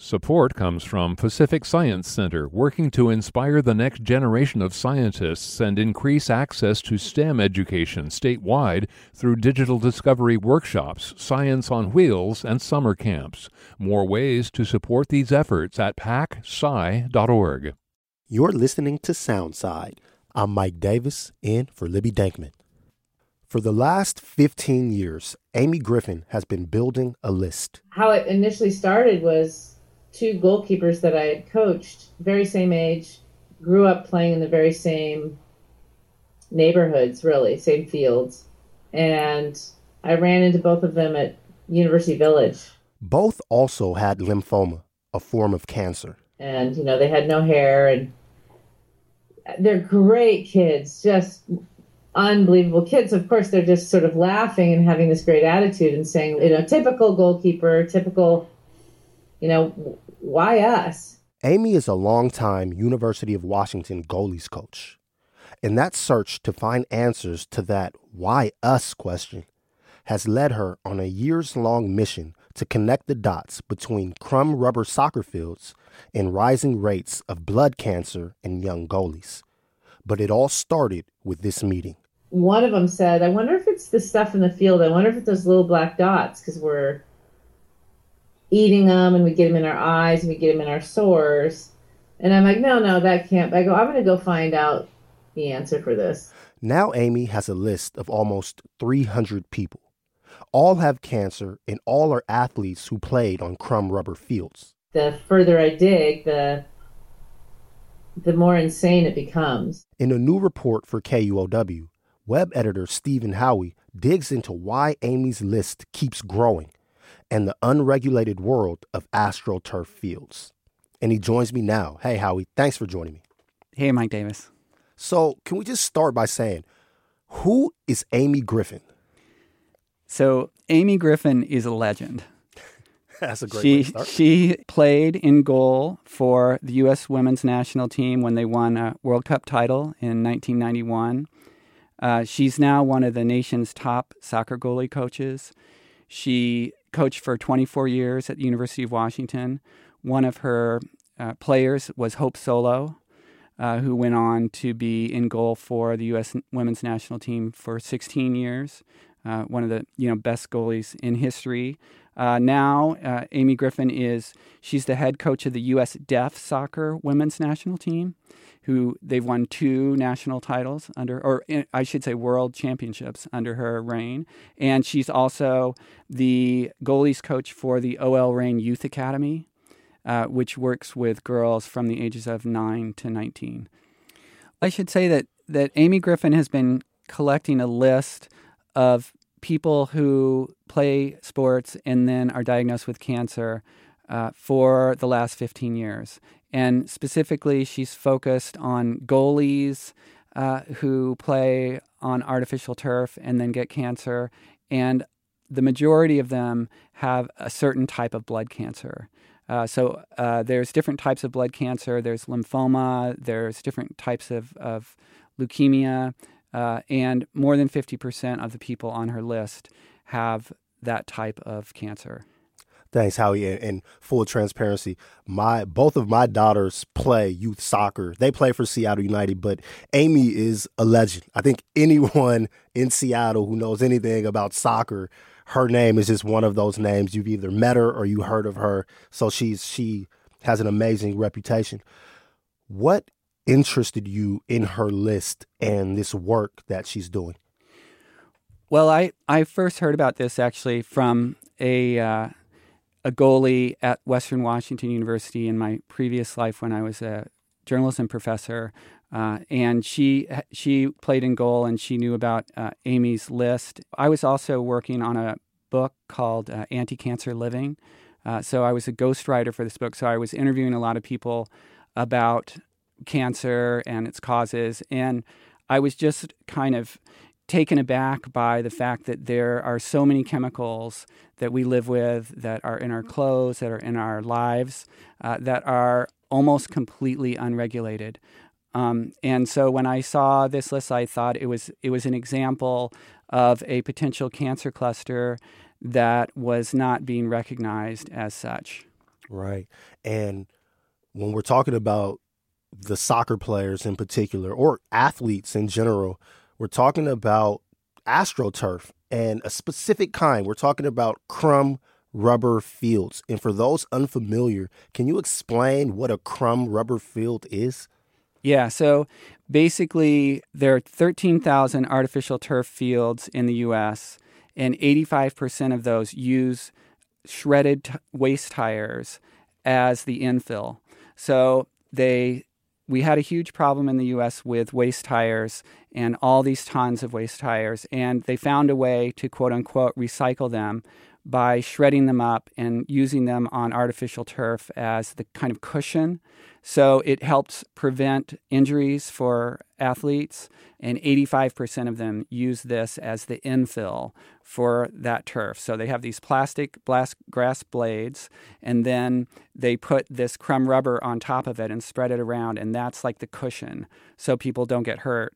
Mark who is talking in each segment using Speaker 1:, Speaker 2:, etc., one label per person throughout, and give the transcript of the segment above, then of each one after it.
Speaker 1: Support comes from Pacific Science Center, working to inspire the next generation of scientists and increase access to STEM education statewide through digital discovery workshops, science on wheels, and summer camps. More ways to support these efforts at pacsci.org.
Speaker 2: You're listening to Soundside. I'm Mike Davis, in for Libby Denkmann. For the last 15 years, Amy Griffin has been building a list.
Speaker 3: How it initially started was two goalkeepers that I had coached, very same age, grew up playing in the very same neighborhoods, really, same fields. And I ran into both of them at University Village.
Speaker 2: Both also had lymphoma, a form of cancer.
Speaker 3: And, you know, they had no hair and they're great kids, just unbelievable kids. Of course, they're just sort of laughing and having this great attitude and saying, you know, typical goalkeeper, typical you know, why us?
Speaker 2: Amy is a longtime University of Washington goalies coach. And that search to find answers to that why us question has led her on a years long mission to connect the dots between crumb rubber soccer fields and rising rates of blood cancer in young goalies. But it all started with this meeting.
Speaker 3: One of them said, I wonder if it's the stuff in the field. I wonder if it's those little black dots because we're eating them and we get them in our eyes and we get them in our sores. And I'm like, no, no, that can't. I go, I'm going to go find out the answer for this.
Speaker 2: Now, Amy has a list of almost 300 people. All have cancer and all are athletes who played on crumb rubber fields.
Speaker 3: The further I dig, the the more insane it becomes.
Speaker 2: In a new report for KUOW, web editor Stephen Howie digs into why Amy's list keeps growing and the unregulated world of AstroTurf fields. And he joins me now. Hey, Howie, thanks for joining me.
Speaker 4: Hey, Mike Davis.
Speaker 2: So, can we just start by saying, who is Amy Griffin?
Speaker 4: So, Amy Griffin is a legend.
Speaker 2: That's a great
Speaker 4: she,
Speaker 2: start.
Speaker 4: She played in goal for the U.S. women's national team when they won a World Cup title in 1991. Uh, she's now one of the nation's top soccer goalie coaches. She coached for 24 years at the University of Washington. One of her uh, players was Hope Solo, uh, who went on to be in goal for the U.S. women's national team for 16 years. Uh, one of the you know best goalies in history. Uh, now, uh, Amy Griffin is she's the head coach of the U.S. Deaf Soccer women's national team who they've won two national titles under, or I should say, world championships under her reign. And she's also the goalies coach for the OL Reign Youth Academy, uh, which works with girls from the ages of 9 to 19. I should say that, that Amy Griffin has been collecting a list of people who play sports and then are diagnosed with cancer uh, for the last 15 years. And specifically, she's focused on goalies uh, who play on artificial turf and then get cancer. And the majority of them have a certain type of blood cancer. Uh, so uh, there's different types of blood cancer. There's lymphoma. There's different types of, of leukemia. Uh, and more than 50% of the people on her list have that type of cancer.
Speaker 2: Thanks, Howie. And, full transparency, my both of my daughters play youth soccer. They play for Seattle United, but Amy is a legend. I think anyone in Seattle who knows anything about soccer, her name is just one of those names. You've either met her or you heard of her. So she's she has an amazing reputation. What interested you in her list and this work that she's doing?
Speaker 4: Well, I, I first heard about this actually from a uh, a goalie at Western Washington University in my previous life when I was a journalism professor. Uh, and she she played in goal and she knew about uh, Amy's list. I was also working on a book called uh, Anti Cancer Living. Uh, so I was a ghostwriter for this book. So I was interviewing a lot of people about cancer and its causes. And I was just kind of taken aback by the fact that there are so many chemicals that we live with, that are in our clothes, that are in our lives, uh, that are almost completely unregulated. Um, and so when I saw this list, I thought it was it was an example of a potential cancer cluster that was not being recognized as such.
Speaker 2: Right. And when we're talking about the soccer players in particular, or athletes in general, we're talking about astroturf and a specific kind. We're talking about crumb rubber fields. And for those unfamiliar, can you explain what a crumb rubber field is?
Speaker 4: Yeah, so basically, there are 13,000 artificial turf fields in the US, and 85% of those use shredded t- waste tires as the infill. So they we had a huge problem in the US with waste tires and all these tons of waste tires and they found a way to quote unquote recycle them by shredding them up and using them on artificial turf as the kind of cushion. So it helps prevent injuries for athletes, and 85% of them use this as the infill for that turf. So they have these plastic grass blades, and then they put this crumb rubber on top of it and spread it around, and that's like the cushion so people don't get hurt.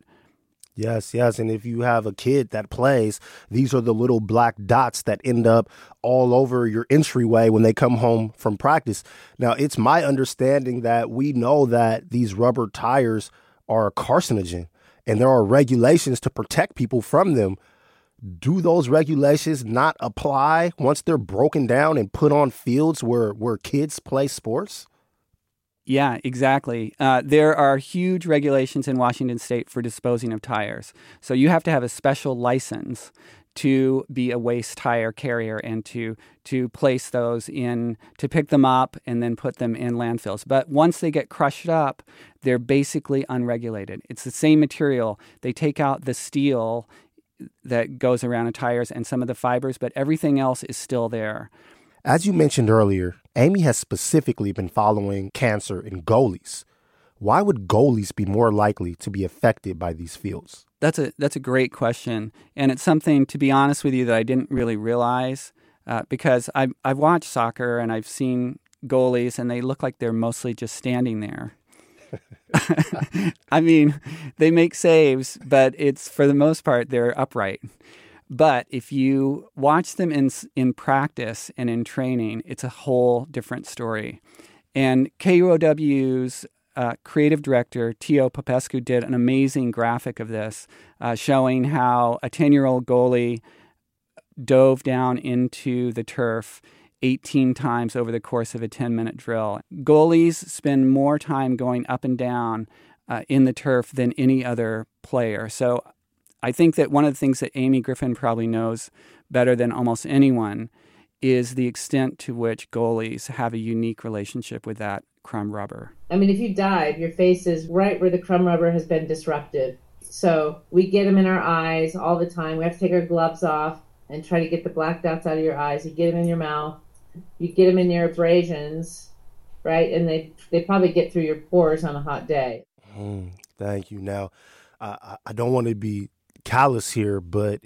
Speaker 2: Yes, yes. And if you have a kid that plays, these are the little black dots that end up all over your entryway when they come home from practice. Now, it's my understanding that we know that these rubber tires are a carcinogen and there are regulations to protect people from them. Do those regulations not apply once they're broken down and put on fields where, where kids play sports?
Speaker 4: Yeah, exactly. Uh, there are huge regulations in Washington state for disposing of tires. So you have to have a special license to be a waste tire carrier and to to place those in to pick them up and then put them in landfills. But once they get crushed up, they're basically unregulated. It's the same material. They take out the steel that goes around the tires and some of the fibers, but everything else is still there.
Speaker 2: As you mentioned earlier, Amy has specifically been following cancer in goalies. Why would goalies be more likely to be affected by these fields?
Speaker 4: That's a that's a great question, and it's something to be honest with you that I didn't really realize uh, because I've I've watched soccer and I've seen goalies and they look like they're mostly just standing there. I mean, they make saves, but it's for the most part they're upright. But if you watch them in in practice and in training, it's a whole different story. And KUOW's uh, creative director Tio Popescu did an amazing graphic of this, uh, showing how a ten year old goalie dove down into the turf 18 times over the course of a 10 minute drill. Goalies spend more time going up and down uh, in the turf than any other player. So I think that one of the things that Amy Griffin probably knows better than almost anyone is the extent to which goalies have a unique relationship with that crumb rubber.
Speaker 3: I mean, if you dive, your face is right where the crumb rubber has been disrupted. So we get them in our eyes all the time. We have to take our gloves off and try to get the black dots out of your eyes. You get them in your mouth. You get them in your abrasions, right? And they they probably get through your pores on a hot day.
Speaker 2: Mm, thank you. Now, I, I don't want to be callous here, but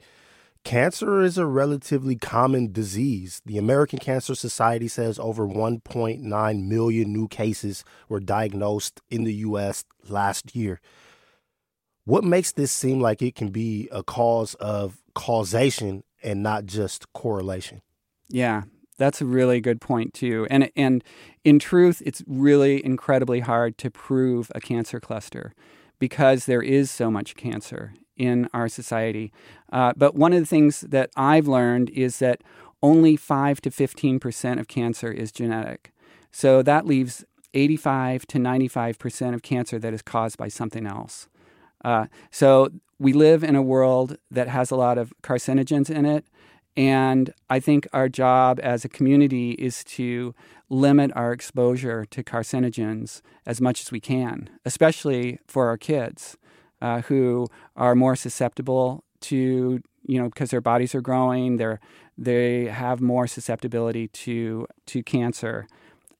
Speaker 2: cancer is a relatively common disease. The American Cancer Society says over 1.9 million new cases were diagnosed in the U.S. last year. What makes this seem like it can be a cause of causation and not just correlation?
Speaker 4: Yeah, that's a really good point too. And and in truth, it's really incredibly hard to prove a cancer cluster because there is so much cancer in our society. Uh, but one of the things that I've learned is that only 5 to 15% of cancer is genetic. So that leaves 85 to 95% of cancer that is caused by something else. Uh, so we live in a world that has a lot of carcinogens in it. And I think our job as a community is to limit our exposure to carcinogens as much as we can, especially for our kids uh, who are more susceptible to you know because their bodies are growing they're they have more susceptibility to to cancer.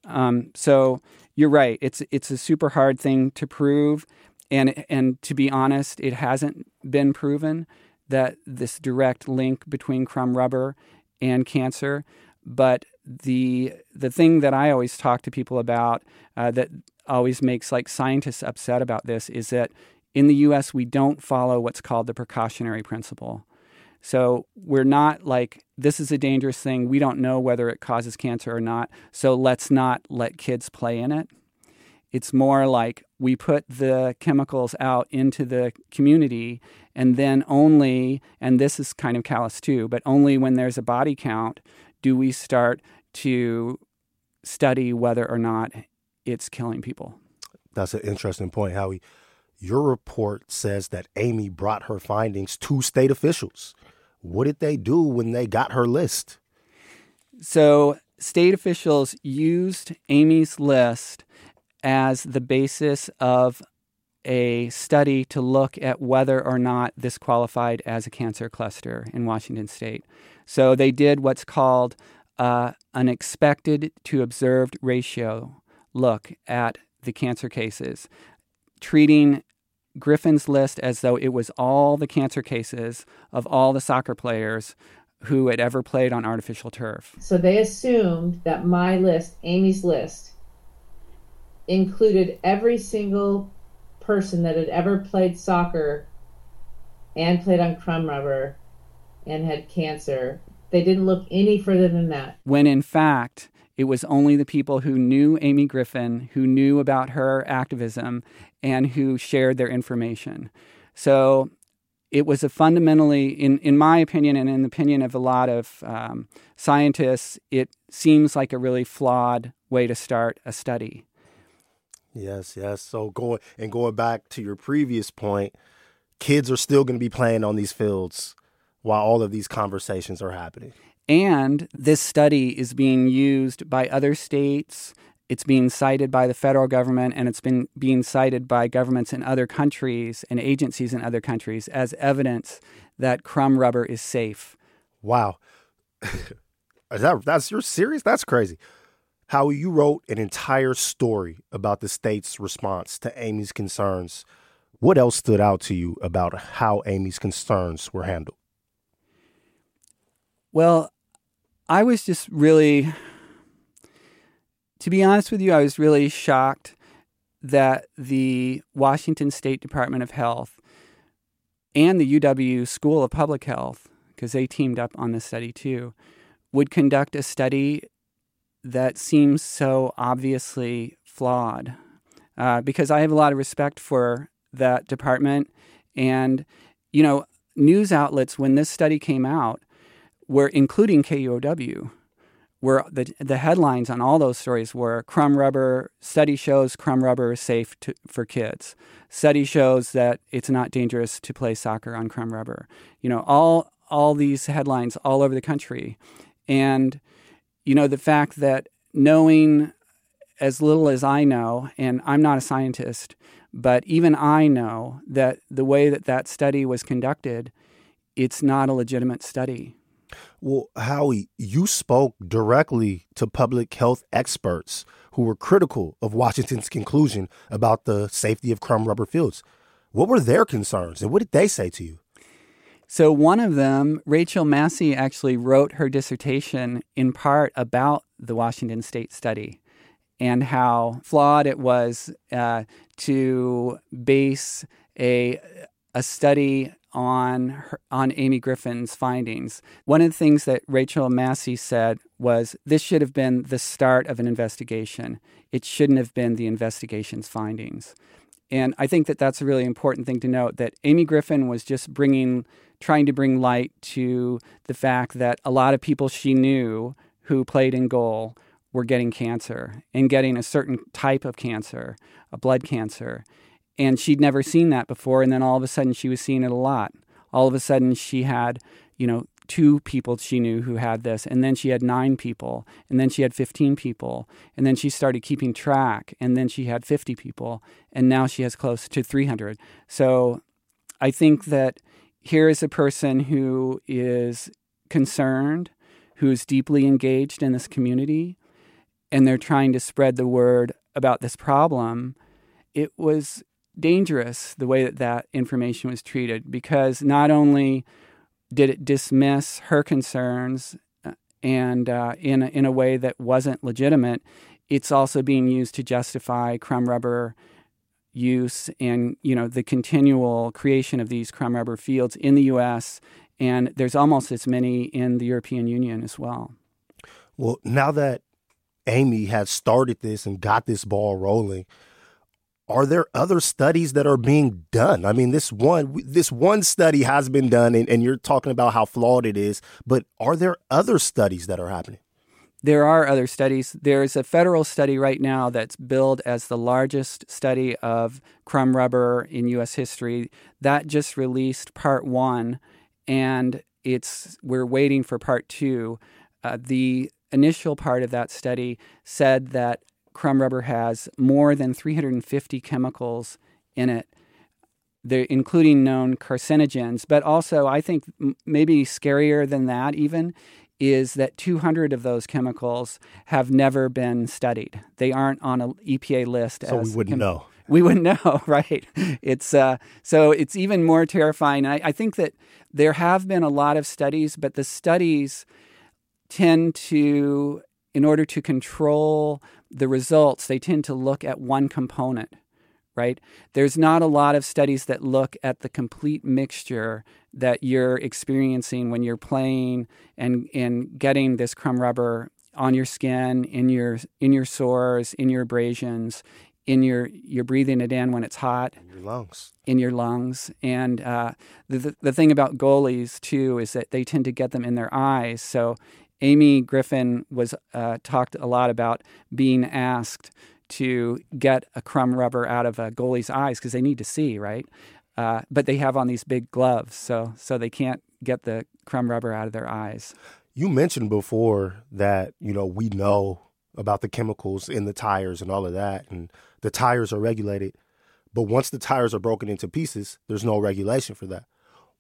Speaker 4: Um, so you're right. It's it's a super hard thing to prove. And and to be honest it hasn't been proven that this direct link between crumb rubber and cancer. But the the thing that I always talk to people about uh, that always makes like scientists upset about this is that in the US, we don't follow what's called the precautionary principle. So we're not like, this is a dangerous thing. We don't know whether it causes cancer or not. So let's not let kids play in it. It's more like we put the chemicals out into the community, and then only, and this is kind of callous too, but only when there's a body count do we start to study whether or not it's killing people.
Speaker 2: That's an interesting point, Howie. Your report says that Amy brought her findings to state officials. What did they do when they got her list?
Speaker 4: So, state officials used Amy's list as the basis of a study to look at whether or not this qualified as a cancer cluster in Washington state. So, they did what's called uh, an expected to observed ratio look at the cancer cases, treating Griffin's list as though it was all the cancer cases of all the soccer players who had ever played on artificial turf.
Speaker 3: So they assumed that my list, Amy's list, included every single person that had ever played soccer and played on crumb rubber and had cancer. They didn't look any further than that.
Speaker 4: When in fact, it was only the people who knew Amy Griffin, who knew about her activism, and who shared their information. So it was a fundamentally, in, in my opinion, and in the opinion of a lot of um, scientists, it seems like a really flawed way to start a study.
Speaker 2: Yes, yes. So going and going back to your previous point, kids are still going to be playing on these fields while all of these conversations are happening.
Speaker 4: And this study is being used by other states. It's being cited by the federal government and it's been being cited by governments in other countries and agencies in other countries as evidence that crumb rubber is safe.
Speaker 2: Wow. is that that's you're serious? That's crazy. How you wrote an entire story about the state's response to Amy's concerns. What else stood out to you about how Amy's concerns were handled?
Speaker 4: Well, I was just really, to be honest with you, I was really shocked that the Washington State Department of Health and the UW School of Public Health, because they teamed up on this study too, would conduct a study that seems so obviously flawed. Uh, because I have a lot of respect for that department. And, you know, news outlets, when this study came out, were including KUOW, where the the headlines on all those stories were crumb rubber study shows crumb rubber is safe to, for kids. Study shows that it's not dangerous to play soccer on crumb rubber. You know, all all these headlines all over the country, and you know the fact that knowing as little as I know, and I'm not a scientist, but even I know that the way that that study was conducted, it's not a legitimate study.
Speaker 2: Well, Howie, you spoke directly to public health experts who were critical of Washington's conclusion about the safety of crumb rubber fields. What were their concerns and what did they say to you?
Speaker 4: So, one of them, Rachel Massey, actually wrote her dissertation in part about the Washington State study and how flawed it was uh, to base a, a study on her, on Amy Griffin's findings. One of the things that Rachel Massey said was this should have been the start of an investigation. It shouldn't have been the investigation's findings. And I think that that's a really important thing to note that Amy Griffin was just bringing trying to bring light to the fact that a lot of people she knew who played in goal were getting cancer and getting a certain type of cancer, a blood cancer and she'd never seen that before and then all of a sudden she was seeing it a lot. All of a sudden she had you know two people she knew who had this and then she had nine people and then she had 15 people and then she started keeping track and then she had 50 people and now she has close to 300 so i think that here is a person who is concerned who is deeply engaged in this community and they're trying to spread the word about this problem. It was dangerous the way that that information was treated because not only did it dismiss her concerns uh, and uh, in, a, in a way that wasn't legitimate, it's also being used to justify crumb rubber use and you know the continual creation of these crumb rubber fields in the U.S. and there's almost as many in the European Union as well.
Speaker 2: Well, now that Amy has started this and got this ball rolling, are there other studies that are being done? I mean, this one this one study has been done, and, and you're talking about how flawed it is. But are there other studies that are happening?
Speaker 4: There are other studies. There's a federal study right now that's billed as the largest study of crumb rubber in U.S. history. That just released part one, and it's we're waiting for part two. Uh, the initial part of that study said that crumb rubber has more than 350 chemicals in it, including known carcinogens. But also, I think maybe scarier than that, even, is that 200 of those chemicals have never been studied. They aren't on an EPA list.
Speaker 2: So we wouldn't chem- know.
Speaker 4: We wouldn't know, right? It's uh, so it's even more terrifying. I, I think that there have been a lot of studies, but the studies tend to, in order to control the results, they tend to look at one component, right? There's not a lot of studies that look at the complete mixture that you're experiencing when you're playing and, and getting this crumb rubber on your skin, in your in your sores, in your abrasions, in your you're breathing it in when it's hot.
Speaker 2: In your lungs.
Speaker 4: In your lungs. And uh, the, the, the thing about goalies too is that they tend to get them in their eyes. So Amy Griffin was uh, talked a lot about being asked to get a crumb rubber out of a goalie's eyes because they need to see, right? Uh, but they have on these big gloves, so so they can't get the crumb rubber out of their eyes.
Speaker 2: You mentioned before that you know we know about the chemicals in the tires and all of that, and the tires are regulated. But once the tires are broken into pieces, there's no regulation for that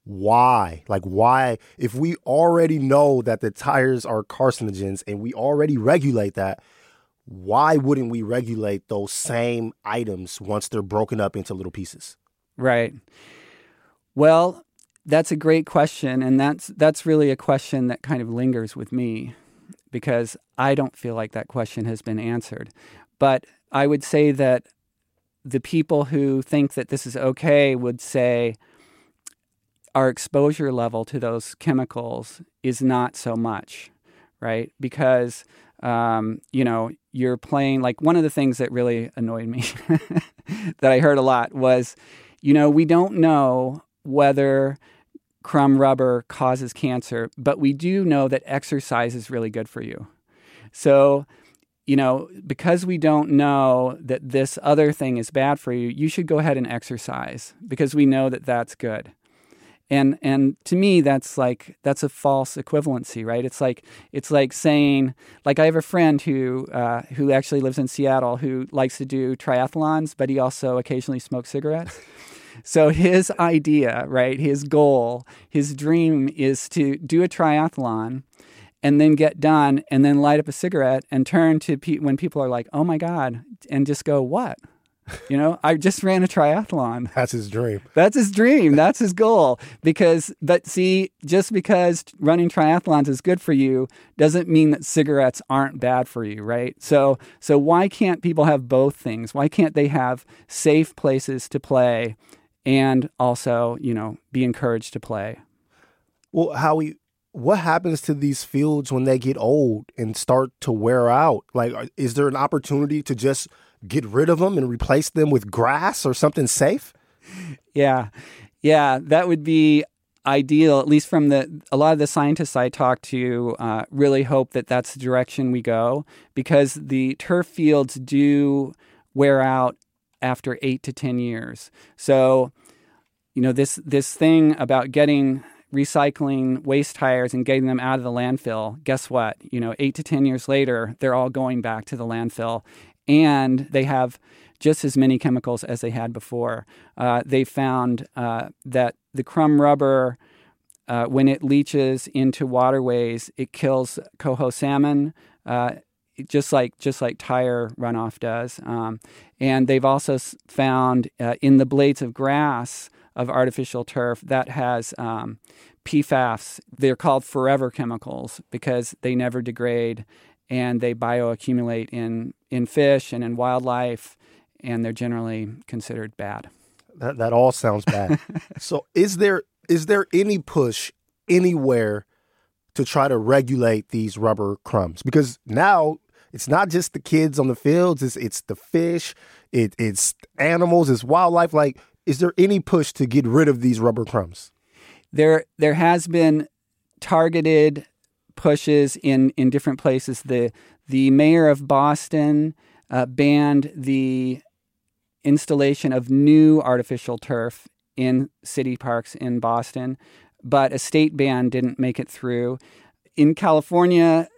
Speaker 2: why? Like, why? If we already know that the tires are carcinogens and we already regulate that, why wouldn't we regulate those same items once they're broken up into little pieces?
Speaker 4: Right. Well, that's a great question, and that's that's really a question that kind of lingers with me because I don't feel like that question has been answered. But I would say that the people who think that this is okay would say, our exposure level to those chemicals is not so much, right? Because, um, you know, you're playing, like, one of the things that really annoyed me that I heard a lot was, you know, we don't know whether crumb rubber causes cancer, but we do know that exercise is really good for you. So, you know, because we don't know that this other thing is bad for you, you should go ahead and exercise because we know that that's good and and to me that's like that's a false equivalency right? It's like it's like saying like i have a friend who uh, who actually lives in seattle who likes to do triathlons but he also occasionally smokes cigarettes. So his idea right his goal his dream is to do a triathlon and then get done and then light up a cigarette and turn to pe- when people are like oh my god and just go what you know, I just ran a triathlon.
Speaker 2: That's his dream.
Speaker 4: That's his dream. That's his goal. Because, but see, just because running triathlons is good for you doesn't mean that cigarettes aren't bad for you, right? So, so why can't people have both things? Why can't they have safe places to play and also, you know, be encouraged to play?
Speaker 2: Well, Howie, what happens to these fields when they get old and start to wear out? Like, is there an opportunity to just get rid of them and replace them with grass or something safe?
Speaker 4: Yeah. Yeah, that would be ideal at least from the a lot of the scientists i talk to uh, really hope that that's the direction we go because the turf fields do wear out after eight to ten years so you know this this thing about getting recycling waste tires and getting them out of the landfill guess what you know eight to ten years later they're all going back to the landfill and they have just as many chemicals as they had before. Uh, they found uh, that the crumb rubber, uh, when it leaches into waterways, it kills coho salmon. Uh, just like just like tire runoff does, um, and they've also found uh, in the blades of grass of artificial turf that has um, PFAS. They're called forever chemicals because they never degrade and they bioaccumulate in in fish and in wildlife, and they're generally considered bad.
Speaker 2: That that all sounds bad. so is there is there any push anywhere to try to regulate these rubber crumbs? Because now it's not just the kids on the fields, it's it's the fish, it, it's animals, it's wildlife. Like, is there any push to get rid of these rubber crumbs?
Speaker 4: There there has been targeted pushes in, in different places. The the mayor of Boston uh, banned the installation of new artificial turf in city parks in Boston, but a state ban didn't make it through. In California,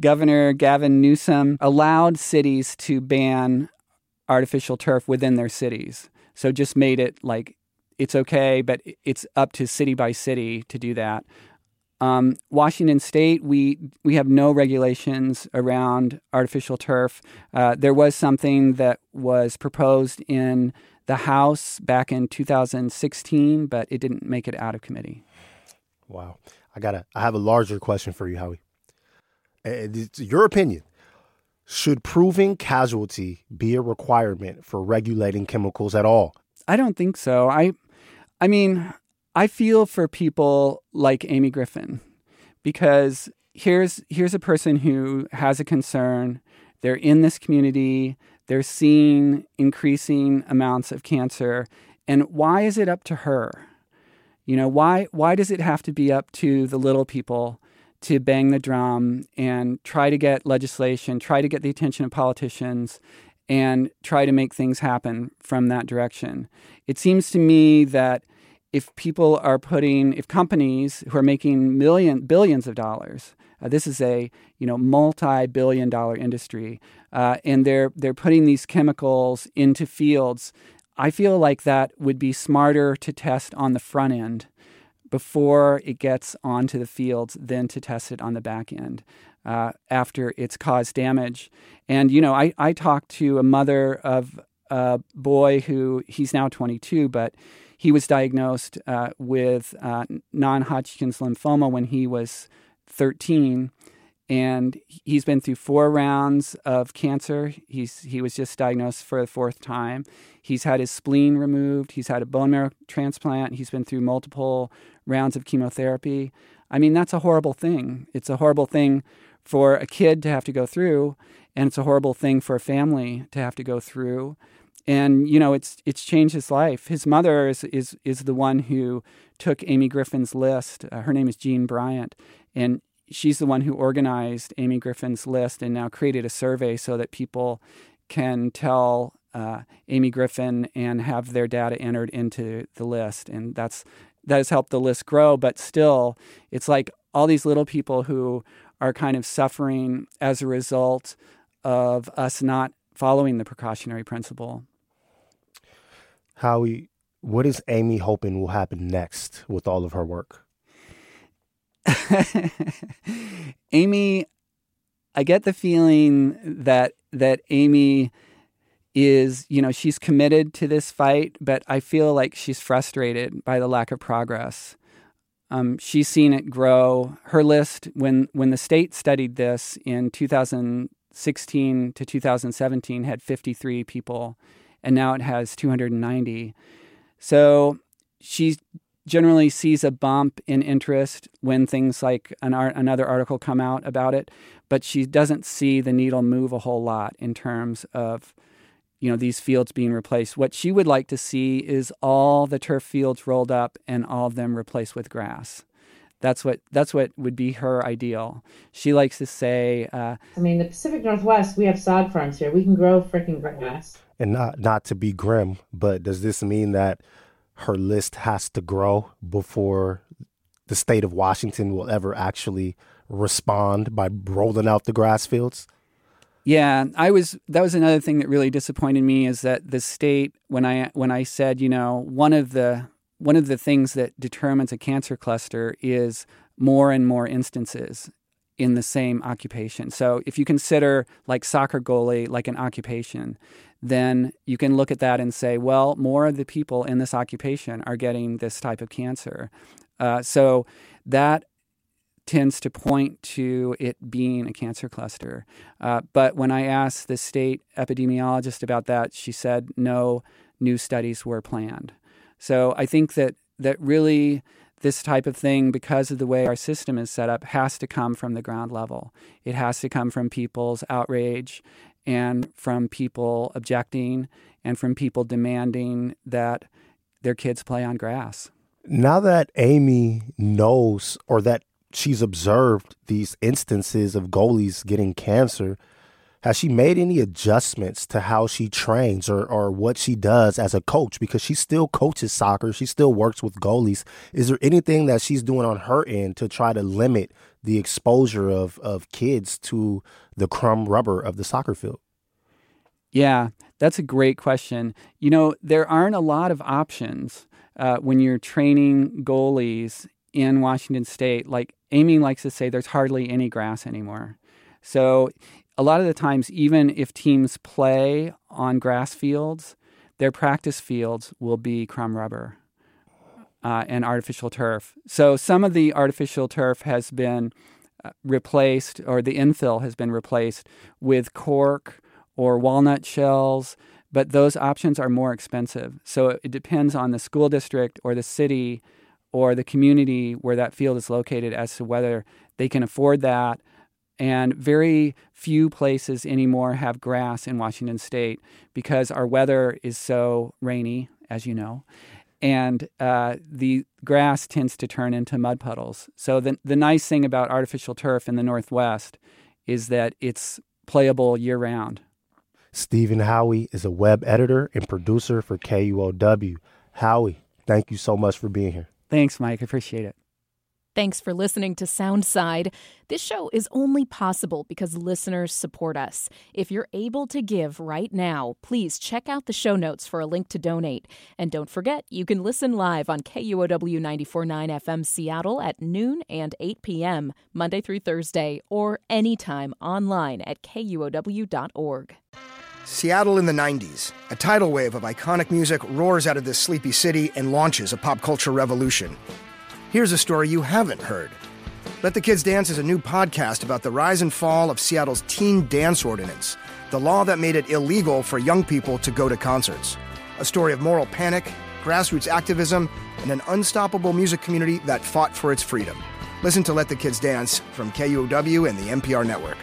Speaker 4: Governor Gavin Newsom allowed cities to ban artificial turf within their cities. So just made it like it's okay, but it's up to city by city to do that. Um, Washington State, we we have no regulations around artificial turf. Uh, there was something that was proposed in the House back in 2016, but it didn't make it out of committee.
Speaker 2: Wow, I got a I have a larger question for you, Howie. It's your opinion. Should proving casualty be a requirement for regulating chemicals at all?
Speaker 4: I don't think so. I I mean, I feel for people like Amy Griffin because here's here's a person who has a concern. They're in this community. They're seeing increasing amounts of cancer, and why is it up to her? You know, why why does it have to be up to the little people to bang the drum and try to get legislation, try to get the attention of politicians and try to make things happen from that direction? It seems to me that if people are putting, if companies who are making million, billions of dollars, uh, this is a you know multi-billion dollar industry, uh, and they're they're putting these chemicals into fields. I feel like that would be smarter to test on the front end before it gets onto the fields than to test it on the back end uh, after it's caused damage. And you know, I I talked to a mother of a boy who he's now 22, but he was diagnosed uh, with uh, non Hodgkin's lymphoma when he was 13. And he's been through four rounds of cancer. He's, he was just diagnosed for the fourth time. He's had his spleen removed. He's had a bone marrow transplant. He's been through multiple rounds of chemotherapy. I mean, that's a horrible thing. It's a horrible thing for a kid to have to go through, and it's a horrible thing for a family to have to go through and you know it's it's changed his life. His mother is is is the one who took Amy Griffin's list. Uh, her name is Jean Bryant, and she's the one who organized Amy Griffin's list and now created a survey so that people can tell uh, Amy Griffin and have their data entered into the list, and that's that has helped the list grow. But still, it's like all these little people who are kind of suffering as a result of us not following the precautionary principle.
Speaker 2: Howie, what is Amy hoping will happen next with all of her work?
Speaker 4: Amy, I get the feeling that that Amy is, you know, she's committed to this fight, but I feel like she's frustrated by the lack of progress. Um, she's seen it grow. Her list, when when the state studied this in 2016 to 2017, had 53 people and now it has 290. So she generally sees a bump in interest when things like an art, another article come out about it, but she doesn't see the needle move a whole lot in terms of you know these fields being replaced. What she would like to see is all the turf fields rolled up and all of them replaced with grass. That's what that's what would be her ideal. She likes to say. Uh,
Speaker 3: I mean, the Pacific Northwest, we have sod farms here. We can grow freaking grass
Speaker 2: and not not to be grim, but does this mean that her list has to grow before the state of Washington will ever actually respond by rolling out the grass fields?
Speaker 4: Yeah, I was that was another thing that really disappointed me is that the state when I when I said, you know, one of the one of the things that determines a cancer cluster is more and more instances in the same occupation. So if you consider like soccer goalie like an occupation, then you can look at that and say, well, more of the people in this occupation are getting this type of cancer. Uh, so that tends to point to it being a cancer cluster. Uh, but when I asked the state epidemiologist about that, she said no new studies were planned. So I think that that really this type of thing, because of the way our system is set up, has to come from the ground level. It has to come from people's outrage and from people objecting and from people demanding that their kids play on grass.
Speaker 2: Now that Amy knows or that she's observed these instances of goalies getting cancer, has she made any adjustments to how she trains or, or what she does as a coach? Because she still coaches soccer, she still works with goalies. Is there anything that she's doing on her end to try to limit the exposure of, of kids to the crumb rubber of the soccer field?
Speaker 4: Yeah, that's a great question. You know, there aren't a lot of options uh, when you're training goalies in Washington State. Like Amy likes to say, there's hardly any grass anymore. So a lot of the times, even if teams play on grass fields, their practice fields will be crumb rubber uh, and artificial turf. So some of the artificial turf has been uh, replaced, or the infill has been replaced with cork or walnut shells, but those options are more expensive. So it depends on the school district or the city or the community where that field is located as to whether they can afford that and very few places anymore have grass in Washington state because our weather is so rainy, as you know, and uh, the grass tends to turn into mud puddles. So, the, the nice thing about artificial turf in the Northwest is that it's playable year round.
Speaker 2: Stephen Howie is a web editor and producer for KUOW. Howie, thank you so much for being here.
Speaker 4: Thanks, Mike. I appreciate it.
Speaker 5: Thanks for listening to Soundside. This show is only possible because listeners support us. If you're able to give right now, please check out the show notes for a link to donate. And don't forget, you can listen live on KUOW 949 FM Seattle at noon and 8 p.m., Monday through Thursday, or anytime online at KUOW.org.
Speaker 6: Seattle in the 90s. A tidal wave of iconic music roars out of this sleepy city and launches a pop culture revolution. Here's a story you haven't heard. Let the Kids Dance is a new podcast about the rise and fall of Seattle's teen dance ordinance, the law that made it illegal for young people to go to concerts. A story of moral panic, grassroots activism, and an unstoppable music community that fought for its freedom. Listen to Let the Kids Dance from KUOW and the NPR network.